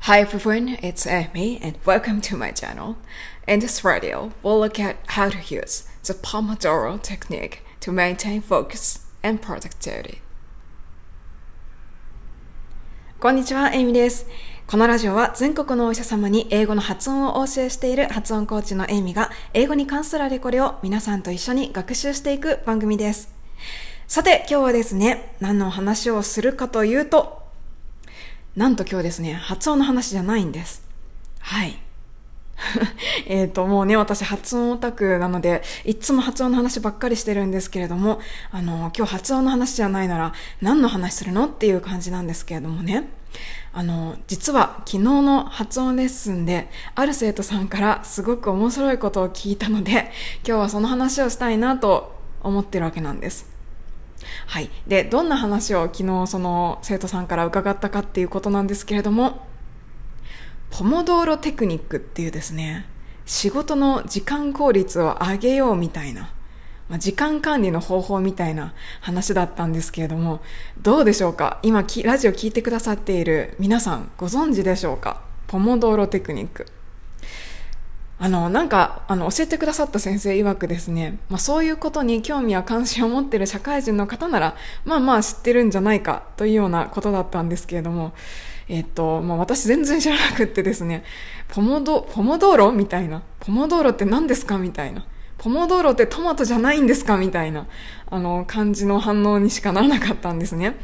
Hi everyone, it's Amy and welcome to my channel. In this video, we'll look at how to use the Pomodoro technique to maintain focus and productivity. こんにちは、エイミです。 このラジオは全国のお医者様に英語の発音をお教えしている発音コーチのエイミが英語に関するあれこれを皆さんと一緒に学習していく番組です。さて、今日はですね、何の話をするかというと、なんと今日ですね、発音の話じゃないんです。はい。えっと、もうね、私発音オタクなので、いつも発音の話ばっかりしてるんですけれども、あの、今日発音の話じゃないなら、何の話するのっていう感じなんですけれどもね。あの、実は昨日の発音レッスンで、ある生徒さんからすごく面白いことを聞いたので、今日はその話をしたいなと思ってるわけなんです。はい。で、どんな話を昨日その生徒さんから伺ったかっていうことなんですけれども、ポモドーロテクニックっていうですね、仕事の時間効率を上げようみたいな、まあ、時間管理の方法みたいな話だったんですけれども、どうでしょうか？今ラジオ聞いてくださっている皆さんご存知でしょうか？ポモドーロテクニック。あの、なんか、あの、教えてくださった先生曰くですね、まあそういうことに興味や関心を持っている社会人の方なら、まあまあ知ってるんじゃないかというようなことだったんですけれども、えっと、まあ私全然知らなくってですね、ポモド、ポモドーロ？みたいな。ポモドーロって何ですか？みたいな。ポモドーロってトマトじゃないんですか？みたいな、あの、感じの反応にしかならなかったんですね。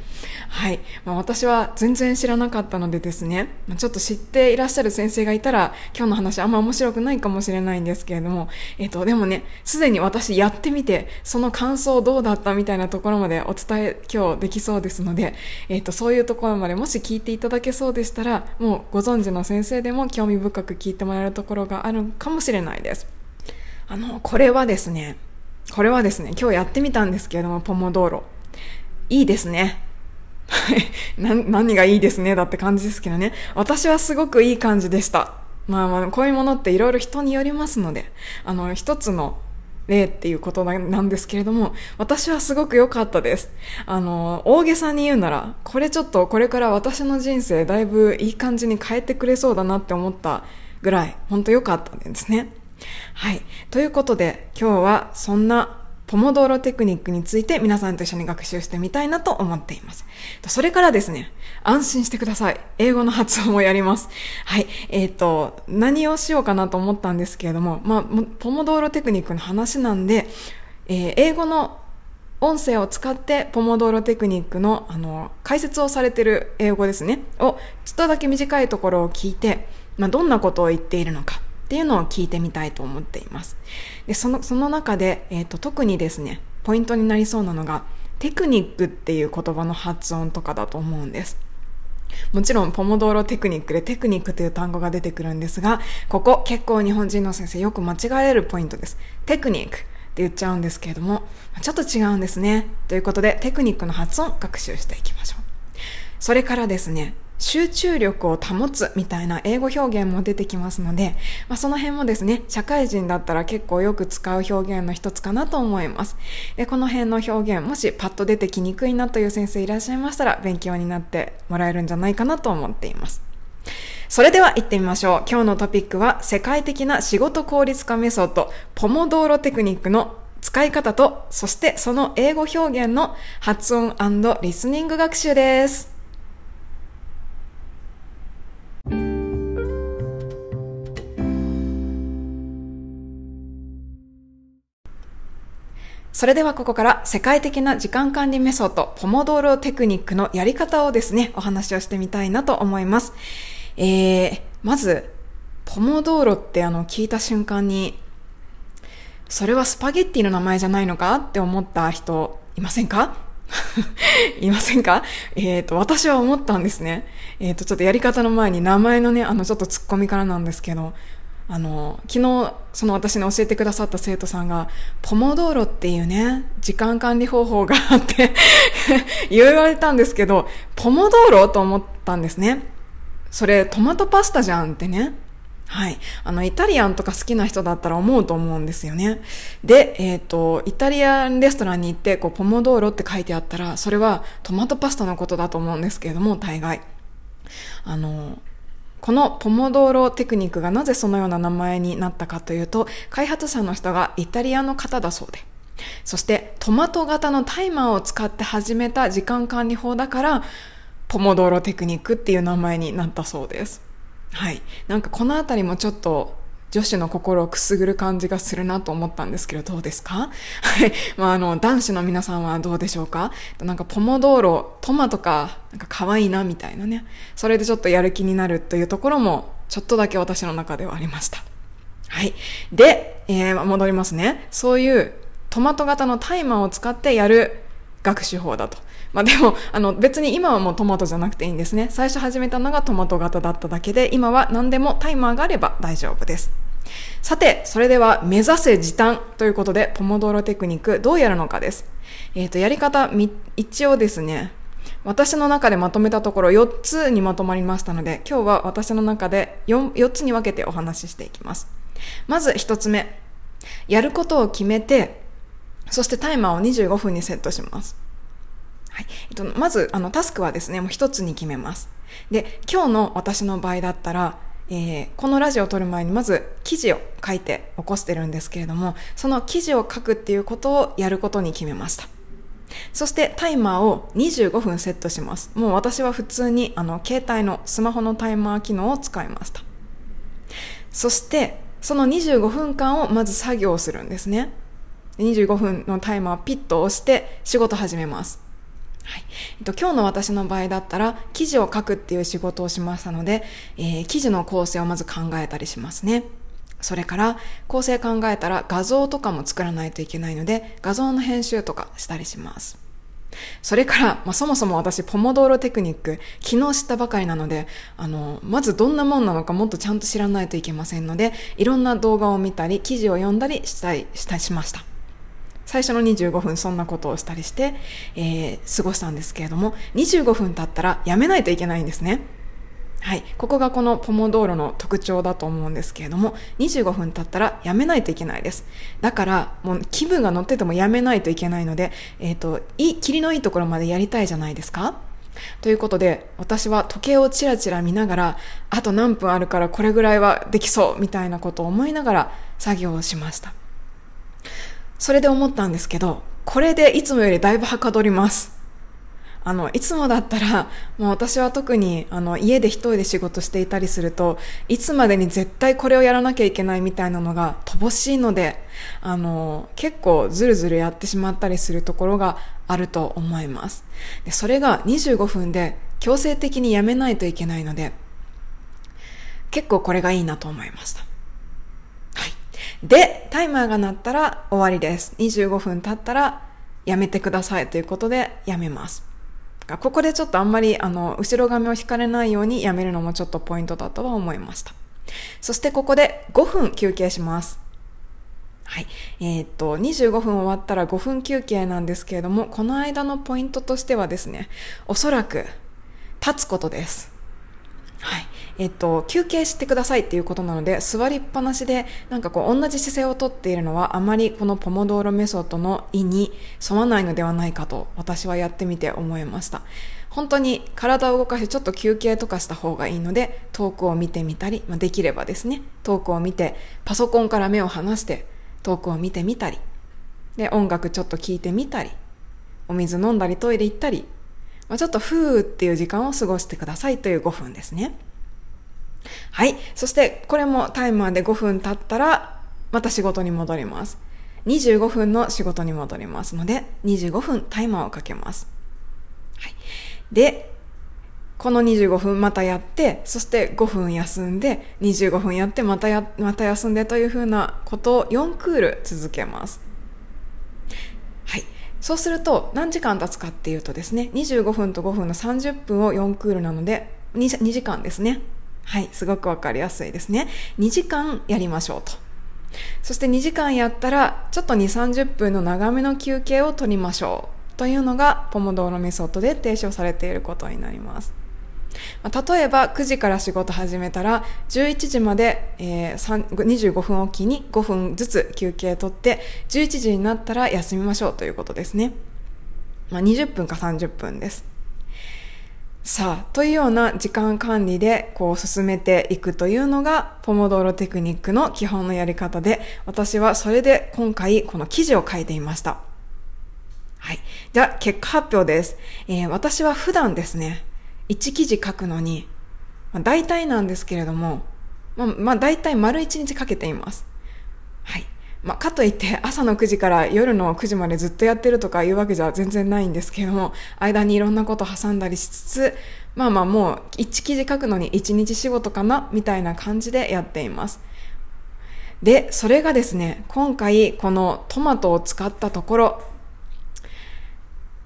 はい。まあ、私は全然知らなかったのでですね、まあ、ちょっと知っていらっしゃる先生がいたら、今日の話あんま面白くないかもしれないんですけれども、えっ、と、でもね、すでに私やってみて、その感想どうだったみたいなところまでお伝え今日できそうですので、えっ、と、そういうところまでもし聞いていただけそうでしたら、もうご存知の先生でも興味深く聞いてもらえるところがあるかもしれないです。あの、これはですね、これはですね、今日やってみたんですけれども、ポモドーロ。いいですね。な、何がいいですねだって感じですけどね。私はすごくいい感じでした。まあまあ、こういうものっていろいろ人によりますので、あの、一つの例っていうことなんですけれども、私はすごく良かったです。あの、大げさに言うなら、これちょっとこれから私の人生だいぶいい感じに変えてくれそうだなって思ったぐらい、本当良かったんですね。はい。ということで、今日はそんなポモドーロテクニックについて皆さんと一緒に学習してみたいなと思っています。それからですね、安心してください。英語の発音をやります。はい。えっ、ー、と、何をしようかなと思ったんですけれども、まあ、ポモドーロテクニックの話なんで、えー、英語の音声を使ってポモドーロテクニックのあの解説をされている英語ですねをちょっとだけ短いところを聞いて、まあ、どんなことを言っているのかっていうのを聞いてみたいと思っています。で、その、その中で、えっ、ー、と、特にですね、ポイントになりそうなのが、テクニックっていう言葉の発音とかだと思うんです。もちろん、ポモドーロテクニックでテクニックという単語が出てくるんですが、ここ結構日本人の先生よく間違えるポイントです。テクニックって言っちゃうんですけれども、ちょっと違うんですね。ということで、テクニックの発音学習していきましょう。それからですね、集中力を保つみたいな英語表現も出てきますので、まあ、その辺もですね、社会人だったら結構よく使う表現の一つかなと思います。で、この辺の表現、もしパッと出てきにくいなという先生いらっしゃいましたら、勉強になってもらえるんじゃないかなと思っています。それでは行ってみましょう。今日のトピックは、世界的な仕事効率化メソッド、ポモドーロテクニックの使い方と、そしてその英語表現の発音リスニング学習です。それではここから世界的な時間管理メソッド、ポモドーロテクニックのやり方をですね、お話をしてみたいなと思います。えー、まず、ポモドーロってあの、聞いた瞬間に、それはスパゲッティの名前じゃないのかって思った人、いませんか？いませんか？えっ、ー、と、私は思ったんですね。えっ、ー、と、ちょっとやり方の前に名前のね、あの、ちょっと突っ込みからなんですけど、あの、昨日、その私に教えてくださった生徒さんが、ポモドーロっていうね、時間管理方法があって 言われたんですけど、ポモドーロと思ったんですね。それ、トマトパスタじゃんってね。はい。あの、イタリアンとか好きな人だったら思うと思うんですよね。で、えっ、ー、と、イタリアンレストランに行って、こう、ポモドーロって書いてあったら、それはトマトパスタのことだと思うんですけれども、大概。あの、このポモドーロテクニックがなぜそのような名前になったかというと、開発者の人がイタリアの方だそうで。そしてトマト型のタイマーを使って始めた時間管理法だから、ポモドーロテクニックっていう名前になったそうです。はい。なんかこのあたりもちょっと女子の心をくすぐる感じがするなと思ったんですけど、どうですか？はい。まあ、あの、男子の皆さんはどうでしょうか？なんか、ポモドーロ、トマトか、なんか可愛いな、みたいなね。それでちょっとやる気になるというところも、ちょっとだけ私の中ではありました。はい。で、えー、戻りますね。そういうトマト型のタイマーを使ってやる学習法だと。まあでも、あの別に今はもうトマトじゃなくていいんですね。最初始めたのがトマト型だっただけで、今は何でもタイマーがあれば大丈夫です。さて、それでは目指せ時短ということで、ポモドーロテクニックどうやるのかです。えっ、ー、と、やり方、一応ですね、私の中でまとめたところ4つにまとまりましたので、今日は私の中で 4, 4つに分けてお話ししていきます。まず1つ目、やることを決めて、そしてタイマーを25分にセットします。はい。えっと、まず、あの、タスクはですね、もう一つに決めます。で、今日の私の場合だったら、えー、このラジオを撮る前にまず記事を書いて起こしてるんですけれども、その記事を書くっていうことをやることに決めました。そしてタイマーを25分セットします。もう私は普通にあの携帯のスマホのタイマー機能を使いました。そしてその25分間をまず作業するんですね。25分のタイマーをピッと押して仕事始めます。はいえっと、今日の私の場合だったら記事を書くっていう仕事をしましたので、えー、記事の構成をまず考えたりしますね。それから構成考えたら画像とかも作らないといけないので画像の編集とかしたりします。それから、まあ、そもそも私、ポモドーロテクニック、昨日知ったばかりなので、あの、まずどんなもんなのかもっとちゃんと知らないといけませんので、いろんな動画を見たり、記事を読んだりしたり、したりしました。最初の25分そんなことをしたりして、えー、過ごしたんですけれども、25分経ったらやめないといけないんですね。はい。ここがこのポモドーロの特徴だと思うんですけれども、25分経ったらやめないといけないです。だから、もう気分が乗っててもやめないといけないので、えっ、ー、と、いい、霧のいいところまでやりたいじゃないですかということで、私は時計をチラチラ見ながら、あと何分あるからこれぐらいはできそうみたいなことを思いながら作業をしました。それで思ったんですけど、これでいつもよりだいぶはかどります。あの、いつもだったら、もう私は特に、あの、家で一人で仕事していたりすると、いつまでに絶対これをやらなきゃいけないみたいなのが乏しいので、あの、結構ずるずるやってしまったりするところがあると思います。で、それが25分で強制的にやめないといけないので、結構これがいいなと思いました。で、タイマーが鳴ったら終わりです。25分経ったらやめてくださいということでやめます。ここでちょっとあんまりあの後ろ髪を引かれないようにやめるのもちょっとポイントだとは思いました。そしてここで5分休憩します。はい。えー、っと、25分終わったら5分休憩なんですけれども、この間のポイントとしてはですね、おそらく立つことです。はい。えっと、休憩してくださいっていうことなので、座りっぱなしで、なんかこう、同じ姿勢をとっているのは、あまりこのポモドーロメソッドの意に沿わないのではないかと、私はやってみて思いました。本当に体を動かしてちょっと休憩とかした方がいいので、遠くを見てみたり、まあ、できればですね、遠くを見て、パソコンから目を離して、遠くを見てみたり、で、音楽ちょっと聴いてみたり、お水飲んだりトイレ行ったり、まあ、ちょっとふーっていう時間を過ごしてくださいという5分ですね。はい。そしてこれもタイマーで5分経ったらまた仕事に戻ります。25分の仕事に戻りますので25分タイマーをかけます。はい。で、この25分またやって、そして5分休んで、25分やってまたや、また休んでというふうなことを4クール続けます。はい。そうすると何時間経つかっていうとですね、25分と5分の30分を4クールなので2、2時間ですね。はい、すごくわかりやすいですね。2時間やりましょうと。そして2時間やったら、ちょっと2、30分の長めの休憩を取りましょう。というのが、ポモドーロメソッドで提唱されていることになります。例えば9時から仕事始めたら11時まで、えー、25分おきに5分ずつ休憩取って11時になったら休みましょうということですね。まあ、20分か30分です。さあ、というような時間管理でこう進めていくというのがポモドーロテクニックの基本のやり方で、私はそれで今回この記事を書いていました。はい。では、結果発表です。えー、私は普段ですね、1記事書くのに、まあ、大体なんですけれども、まあ、まあ、大体丸1日かけています。まあ、かといって朝の9時から夜の9時までずっとやってるとかいうわけじゃ全然ないんですけれども、間にいろんなこと挟んだりしつつ、まあまあもう1記事書くのに1日仕事かなみたいな感じでやっています。で、それがですね、今回このトマトを使ったところ、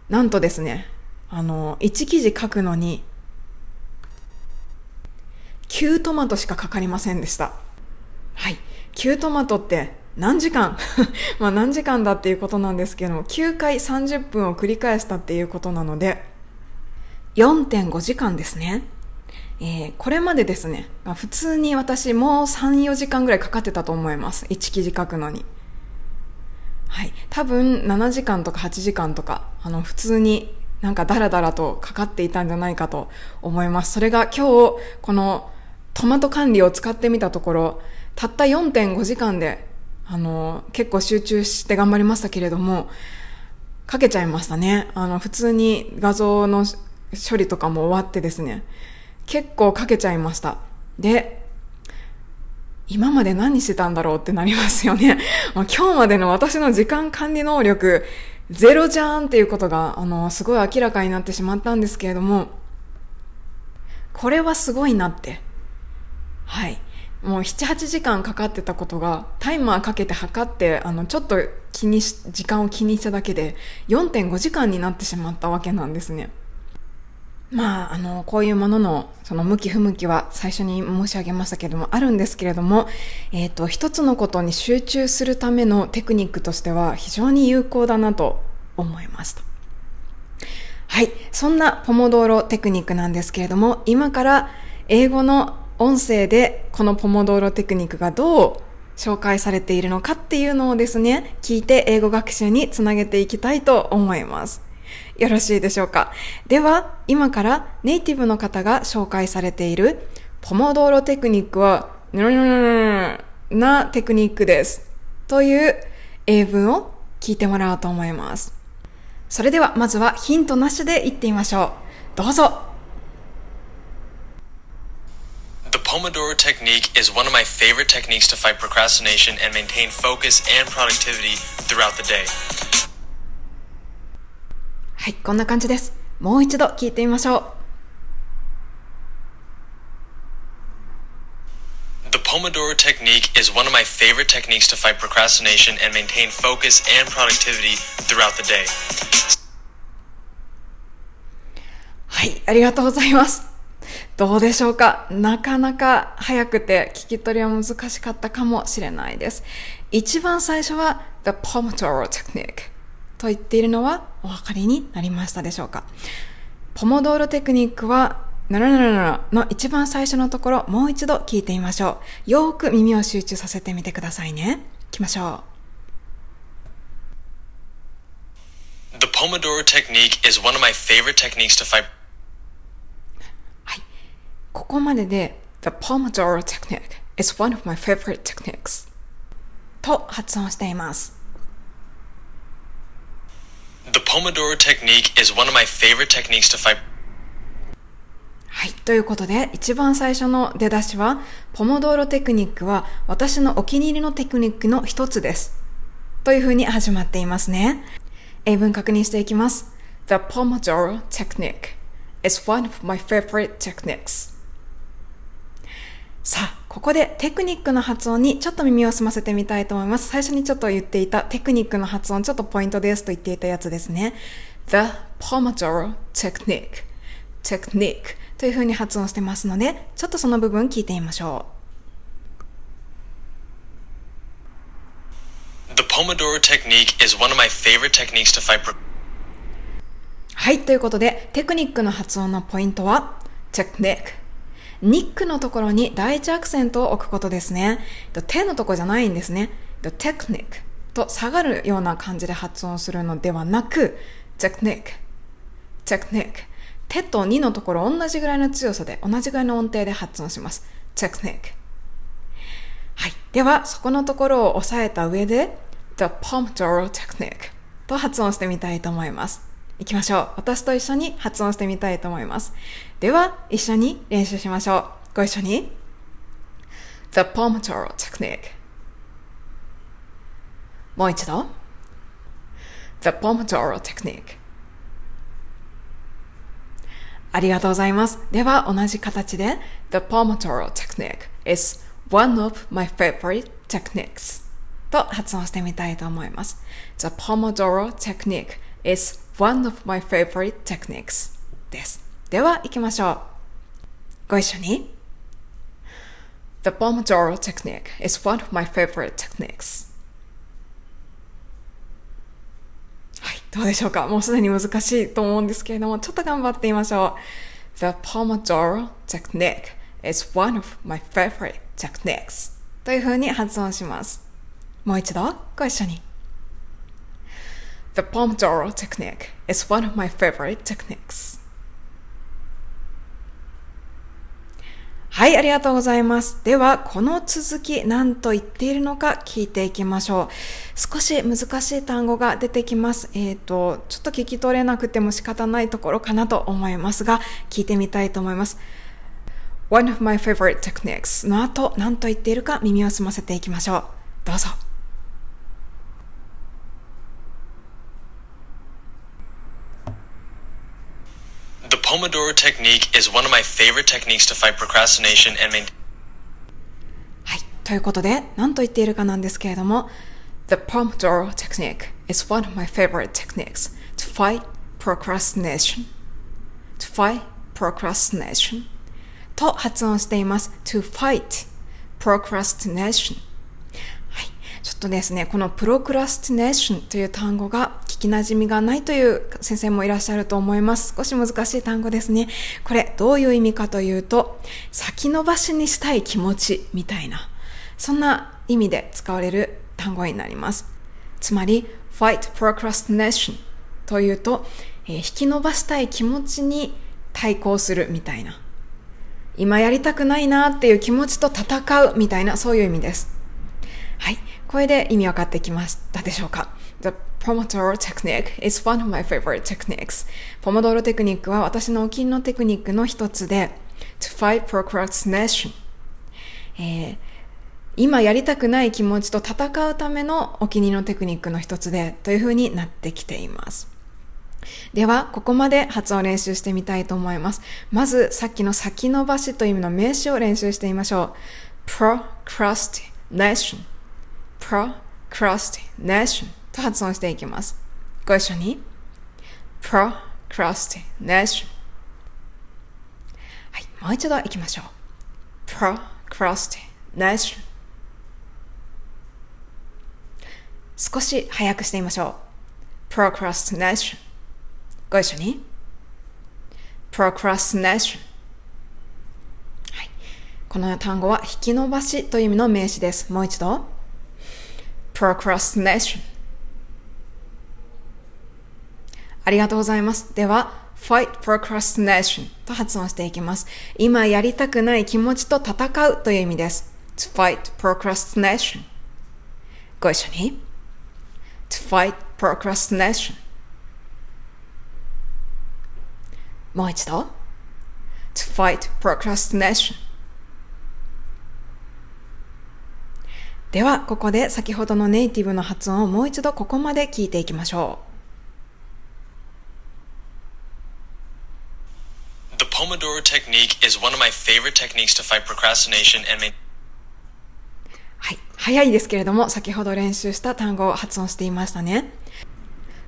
なんとですね、あの、1記事書くのに、9トマトしかかかりませんでした。はい。9トマトって何時間？まあ何時間だっていうことなんですけども、9回30分を繰り返したっていうことなので、4.5時間ですね。えー、これまでですね、まあ、普通に私もう3、4時間ぐらいかかってたと思います。1記事書くのに。はい。多分7時間とか8時間とか、あの、普通になんかダラダラとかかっていたんじゃないかと思います。それが今日、このトマト管理を使ってみたところ、たった4.5時間であの、結構集中して頑張りましたけれども、かけちゃいましたね。あの、普通に画像の処理とかも終わってですね、結構かけちゃいました。で、今まで何してたんだろうってなりますよね。ま、今日までの私の時間管理能力、ゼロじゃんっていうことが、あの、すごい明らかになってしまったんですけれども、これはすごいなって。はい。もう7、8時間かかってたことが、タイマーかけて測って、あの、ちょっと気にし、時間を気にしただけで、4.5時間になってしまったわけなんですね。まあ、あの、こういうものの、その向き不向きは最初に申し上げましたけれども、あるんですけれども、えっ、ー、と、一つのことに集中するためのテクニックとしては非常に有効だなと思いました。はい。そんなポモドーロテクニックなんですけれども、今から英語の音声でこのポモドーロテクニックがどう紹介されているのかっていうのをですね、聞いて英語学習につなげていきたいと思います。よろしいでしょうか？では、今からネイティブの方が紹介されているポモドーロテクニックは、なテクニックです。という英文を聞いてもらおうと思います。それでは、まずはヒントなしで言ってみましょう。どうぞ Pomodoro technique is one of my favorite techniques to fight procrastination and maintain focus and productivity throughout the day. はい、こんな感じです。もう一度聞いてみましょう。The Pomodoro technique is one of my favorite techniques to fight procrastination and maintain focus and productivity throughout the day. はい、ありがとうございます。 どうでしょうか？なかなか早くて聞き取りは難しかったかもしれないです。一番最初は The Pomodoro Technique と言っているのはお分かりになりましたでしょうか？ポモドーロテクニックはならならならの一番最初のところもう一度聞いてみましょう。よーく耳を集中させてみてくださいね。行きましょう。The Pomodoro technique is one of my favorite techniques to fight ここまでで The Pomodoro Technique is one of my favorite techniques と発音しています。The Pomodoro technique is one of my favorite techniques to fight はい。ということで、一番最初の出だしは、ポモドーロテクニックは私のお気に入りのテクニックの一つです。というふうに始まっていますね。英文確認していきます。The Pomodoro technique is one of my favorite techniques. さあ、ここでテクニックの発音にちょっと耳を澄ませてみたいと思います。最初にちょっと言っていたテクニックの発音ちょっとポイントですと言っていたやつですね。The Pomodoro Technique Technique という風に発音してますので、ちょっとその部分聞いてみましょう。The Pomodoro technique is one of my favorite techniques to fight はい、ということで、テクニックの発音のポイントは、technique ニックのところに第一アクセントを置くことですね。手のとこじゃないんですね。technique と下がるような感じで発音するのではなく、technique, technique 手と2のところ同じぐらいの強さで、同じぐらいの音程で発音します。technique はい。では、そこのところを押さえた上で、the Pomodoro technique と発音してみたいと思います。行きましょう。私と一緒に発音してみたいと思います。では、一緒に練習しましょう。ご一緒に。The Pomodoro technique もう一度。The Pomodoro Technique ありがとうございます。では、同じ形で The Pomodoro Technique is one of my favorite techniques と発音してみたいと思います。The Pomodoro Technique is one of my favorite techniques です。では、行きましょう。ご一緒に。The Pomodoro Technique is one of my favorite techniques はいどうでしょうかもうすでに難しいと思うんですけれども、ちょっと頑張ってみましょう。The Pomodoro technique is one of my favorite techniques というふうに発音します。もう一度ご一緒に。The Pomodoro technique is one of my favorite techniques はい、ありがとうございます。では、この続き何と言っているのか聞いていきましょう。少し難しい単語が出てきます。えっ、ー、と、ちょっと聞き取れなくても仕方ないところかなと思いますが、聞いてみたいと思います。One of my favorite techniques の後、何と言っているか耳を澄ませていきましょう。どうぞ。Pomodoro technique is one of my favorite techniques to fight procrastination and maintain はい。ということで、何と言っているかなんですけれども、The Pomodoro technique is one of my favorite techniques to fight procrastination. To fight procrastination. と発音しています。to fight procrastination. ちょっとですね、このプロクラスティネーションという単語が聞き馴染みがないという先生もいらっしゃると思います。少し難しい単語ですね。これどういう意味かというと、先延ばしにしたい気持ちみたいな、そんな意味で使われる単語になります。つまり、fight procrastination というと、えー、引き延ばしたい気持ちに対抗するみたいな。今やりたくないなっていう気持ちと戦うみたいな、そういう意味です。はい。これで意味分かってきましたでしょうか ?The Pomodoro technique is one of my favorite techniques. ポモドロテクニックは私のお気に入りのテクニックの一つで、to fight procrastination、えー、今やりたくない気持ちと戦うためのお気に入りのテクニックの一つで、というふうになってきています。では、ここまで発音練習してみたいと思います。まず、さっきの先延ばしという意味の名詞を練習してみましょう。procrastination procrastination と発音していきます。ご一緒に。procrastination はい、もう一度いきましょう。procrastination 少し早くしてみましょう。procrastination ご一緒に。procrastination はい。この単語は引き伸ばしという意味の名詞です。もう一度。Procrastination ありがとうございます。では、fight procrastination と発音していきます。今やりたくない気持ちと戦うという意味です。to fight procrastination ご一緒に。to fight procrastination もう一度。to fight procrastination では、ここで先ほどのネイティブの発音をもう一度ここまで聞いていきましょう。The Pomodoro technique is one of my favorite techniques to fight procrastination and maintain はい。早いですけれども、先ほど練習した単語を発音していましたね。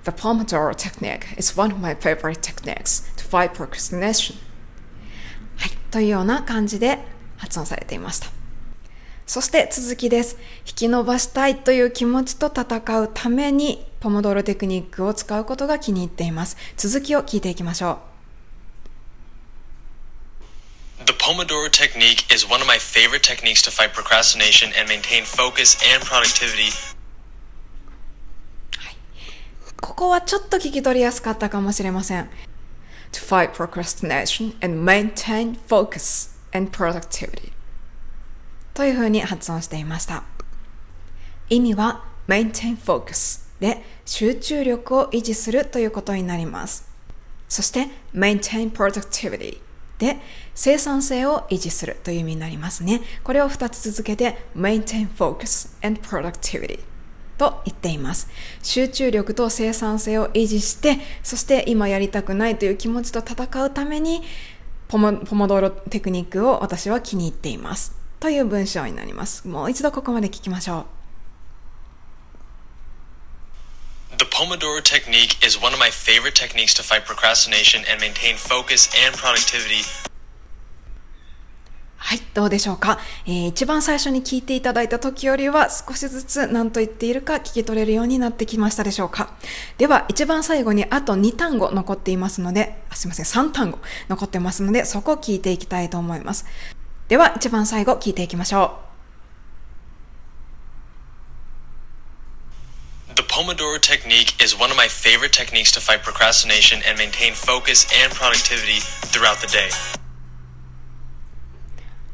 The Pomodoro technique is one of my favorite techniques to fight procrastination. はい。というような感じで発音されていました。そして続きです。引き伸ばしたいという気持ちと戦うために、ポモドーロテクニックを使うことが気に入っています。続きを聞いていきましょう。Pomodoro technique is one of my favorite techniques to fight procrastination and maintain focus and productivity ここはちょっと聞き取りやすかったかもしれません。to fight procrastination and maintain focus and productivity というふうに発音していました。意味は maintain focus で集中力を維持するということになります。そして maintain productivity で生産性を維持するという意味になりますね。これを2つ続けて maintain focus and productivity と言っています。集中力と生産性を維持して、そして今やりたくないという気持ちと戦うために、ポモポモドーロテクニックを私は気に入っています。という文章になります。もう一度ここまで聞きましょう。The Pomodoro technique is one of my favorite techniques to fight procrastination and maintain focus and productivity はい、どうでしょうか、えー一番最初に聞いていただいた時よりは少しずつ何と言っているか聞き取れるようになってきましたでしょうか？では、一番最後にあと2単語残っていますので、あすいません、3単語残ってますので、そこを聞いていきたいと思います。では、一番最後聞いていきましょ The Pomodoro technique is one of my favorite techniques to fight procrastination and maintain focus and productivity throughout the day. う。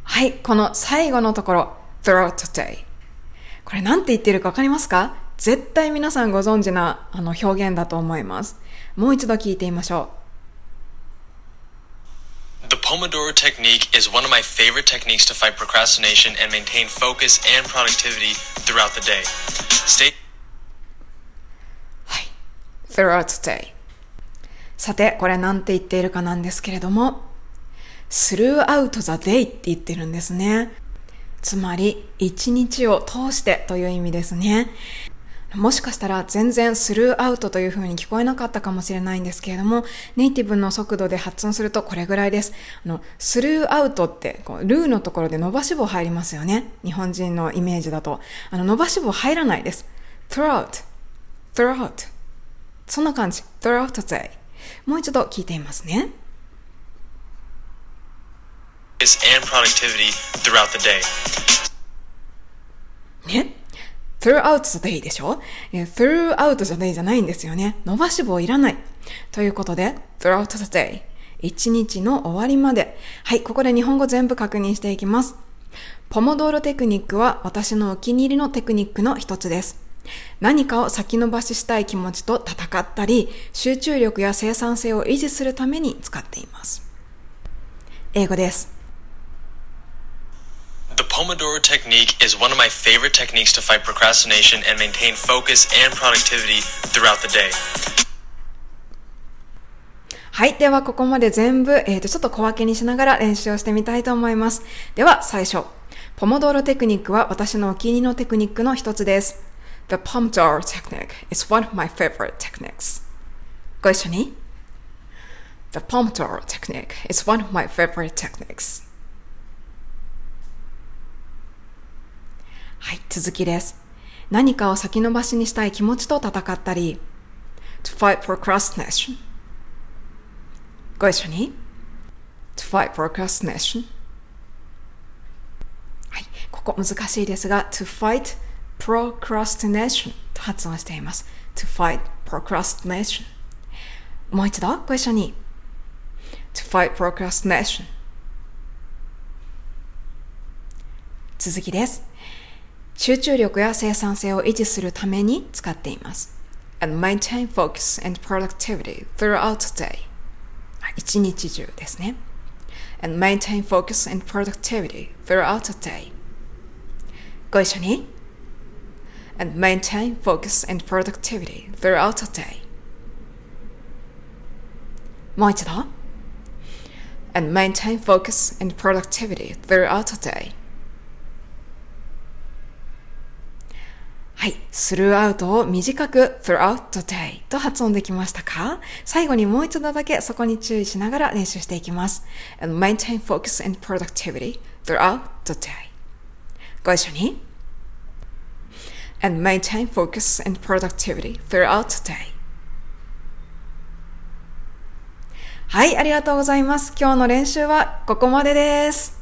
はい、この最後のところ、throughout the day。これ何て言っているかわかりますか絶対皆さんご存知なあの表現だと思います。もう一度聞いてみましょう。The Pomodoro technique is one of my favorite techniques to fight procrastination and maintain focus and productivity throughout the day. Stay はい。throughout the day。さて、これ何て言っているかなんですけれども、throughout the day って言ってるんですね。つまり、一日を通してという意味ですね。もしかしたら全然 throughout という風に聞こえなかったかもしれないんですけれども、ネイティブの速度で発音するとこれぐらいです。あの、throughout って、こう、ルーのところで伸ばし棒入りますよね。日本人のイメージだと。あの、伸ばし棒入らないです。throughout, throughout. そんな感じ。throughout the day. もう一度聞いてみますね。and productivity throughout the day. ね throughout the day でしょ？throughout the day じゃないんですよね。伸ばし棒いらない。ということで、throughout the day。一日の終わりまで。はい、ここで日本語全部確認していきます。ポモドーロテクニックは私のお気に入りのテクニックの一つです。何かを先延ばししたい気持ちと戦ったり、集中力や生産性を維持するために使っています。英語です。The Pomodoro technique is one of my favorite techniques to fight procrastination and maintain focus and productivity throughout the day. はい。では、ここまで全部、えっ、と、ちょっと小分けにしながら練習をしてみたいと思います。では、最初。ポモドーロテクニックは私のお気に入りのテクニックの一つです。The Pomodoro technique is one of my favorite techniques. ご一緒に。The Pomodoro technique is one of my favorite techniques. はい、続きです。何かを先延ばしにしたい気持ちと戦ったり。To fight procrastination. ご一緒に。To fight procrastination. はい。ここ難しいですが、to fight procrastination と発音しています。to fight procrastination. もう一度ご一緒に。to fight procrastination. 続きです。集中力や生産性を維持するために使っています。and maintain focus and productivity throughout the day. 一日中ですね。and maintain focus and productivity throughout the day. ご一緒に。and maintain focus and productivity throughout the day. もう一度。and maintain focus and productivity throughout the day. はい。throughout を短く throughout the day と発音できましたか最後にもう一度だけそこに注意しながら練習していきます。and maintain focus and productivity throughout the day. ご一緒に。and maintain focus and productivity throughout the day. はい、ありがとうございます。今日の練習はここまでです。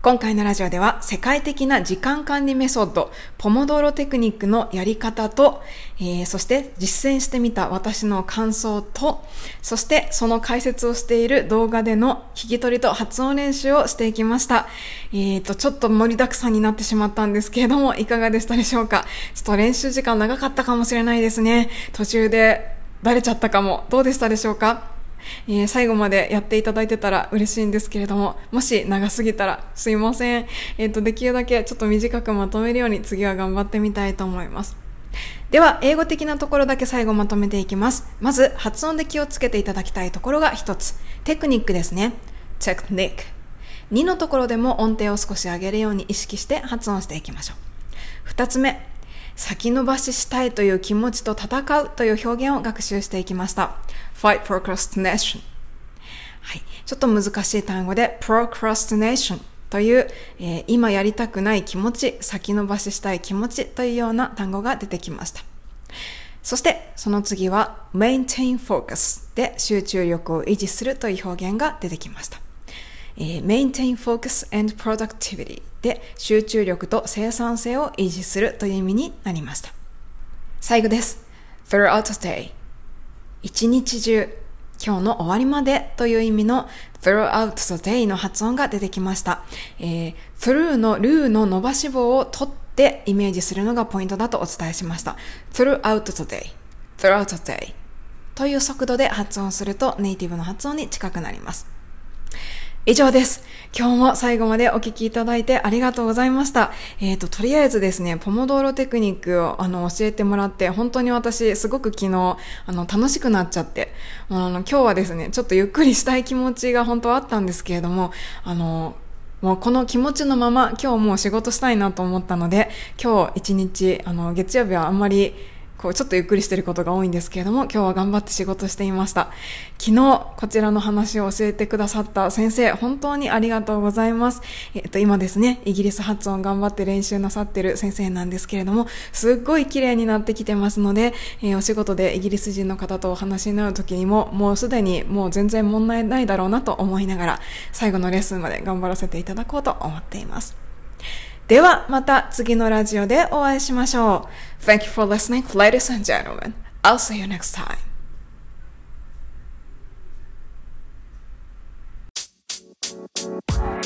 今回のラジオでは世界的な時間管理メソッド、ポモドーロテクニックのやり方と、えー、そして実践してみた私の感想と、そしてその解説をしている動画での聞き取りと発音練習をしていきました。えっ、ー、と、ちょっと盛りだくさんになってしまったんですけれども、いかがでしたでしょうか？ちょっと練習時間長かったかもしれないですね。途中でバレちゃったかも。どうでしたでしょうか？えー、最後までやっていただいてたら嬉しいんですけれども、もし長すぎたらすいません。えっ、ー、と、できるだけちょっと短くまとめるように次は頑張ってみたいと思います。では、英語的なところだけ最後まとめていきます。まず、発音で気をつけていただきたいところが一つ。テクニックですね。テクニック。2のところでも音程を少し上げるように意識して発音していきましょう。二つ目、先延ばししたいという気持ちと戦うという表現を学習していきました。Fight procrastination。はい。ちょっと難しい単語で procrastination という、えー、今やりたくない気持ち、先延ばししたい気持ちというような単語が出てきました。そしてその次は maintain focus で集中力を維持するという表現が出てきました。えー、maintain focus and productivity で集中力と生産性を維持するという意味になりました。最後です。throughout the day 一日中今日の終わりまでという意味の throughout the day の発音が出てきました。えー、through のルーの伸ばし棒を取ってイメージするのがポイントだとお伝えしました。throughout the day, throughout the day という速度で発音するとネイティブの発音に近くなります。以上です。今日も最後までお聞きいただいてありがとうございました。えっ、ー、と、とりあえずですね、ポモドーロテクニックをあの教えてもらって、本当に私すごく昨日、あの、楽しくなっちゃって、あの、今日はですね、ちょっとゆっくりしたい気持ちが本当はあったんですけれども、あの、もうこの気持ちのまま今日もう仕事したいなと思ったので、今日一日、あの、月曜日はあんまりこうちょっとゆっくりしてることが多いんですけれども、今日は頑張って仕事していました。昨日、こちらの話を教えてくださった先生、本当にありがとうございます。えっと、今ですね、イギリス発音頑張って練習なさってる先生なんですけれども、すっごい綺麗になってきてますので、えー、お仕事でイギリス人の方とお話になる時にも、もうすでにもう全然問題ないだろうなと思いながら、最後のレッスンまで頑張らせていただこうと思っています。ではまた次のラジオでお会いしましょう。Thank you for listening, ladies and gentlemen. I'll see you next time. you